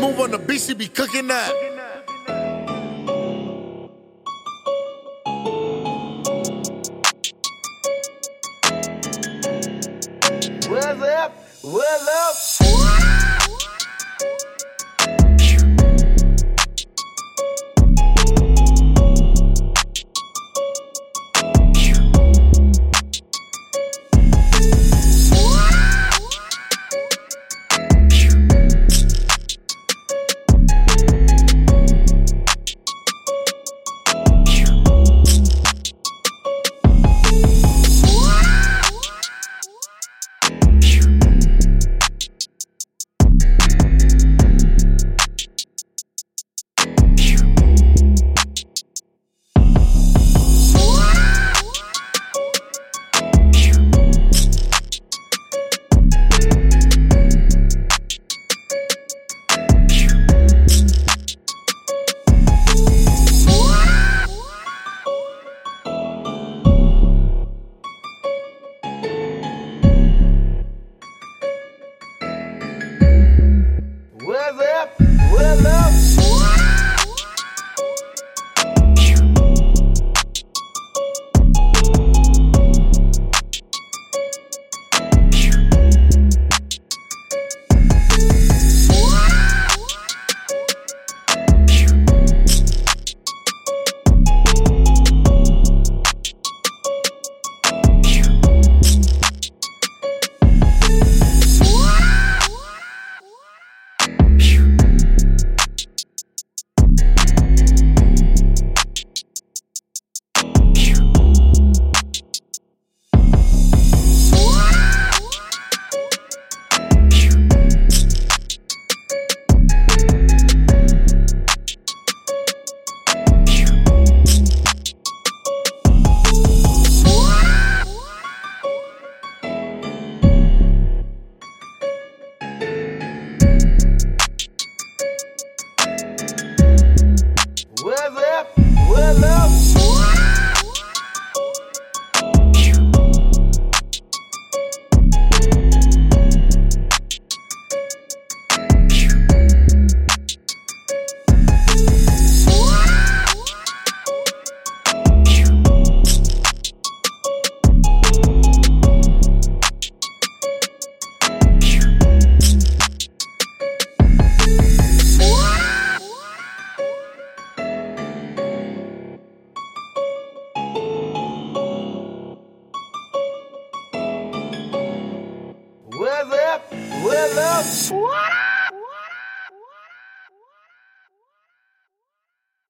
Smooth on the beat, she be cooking that. What's up? What's up? love. What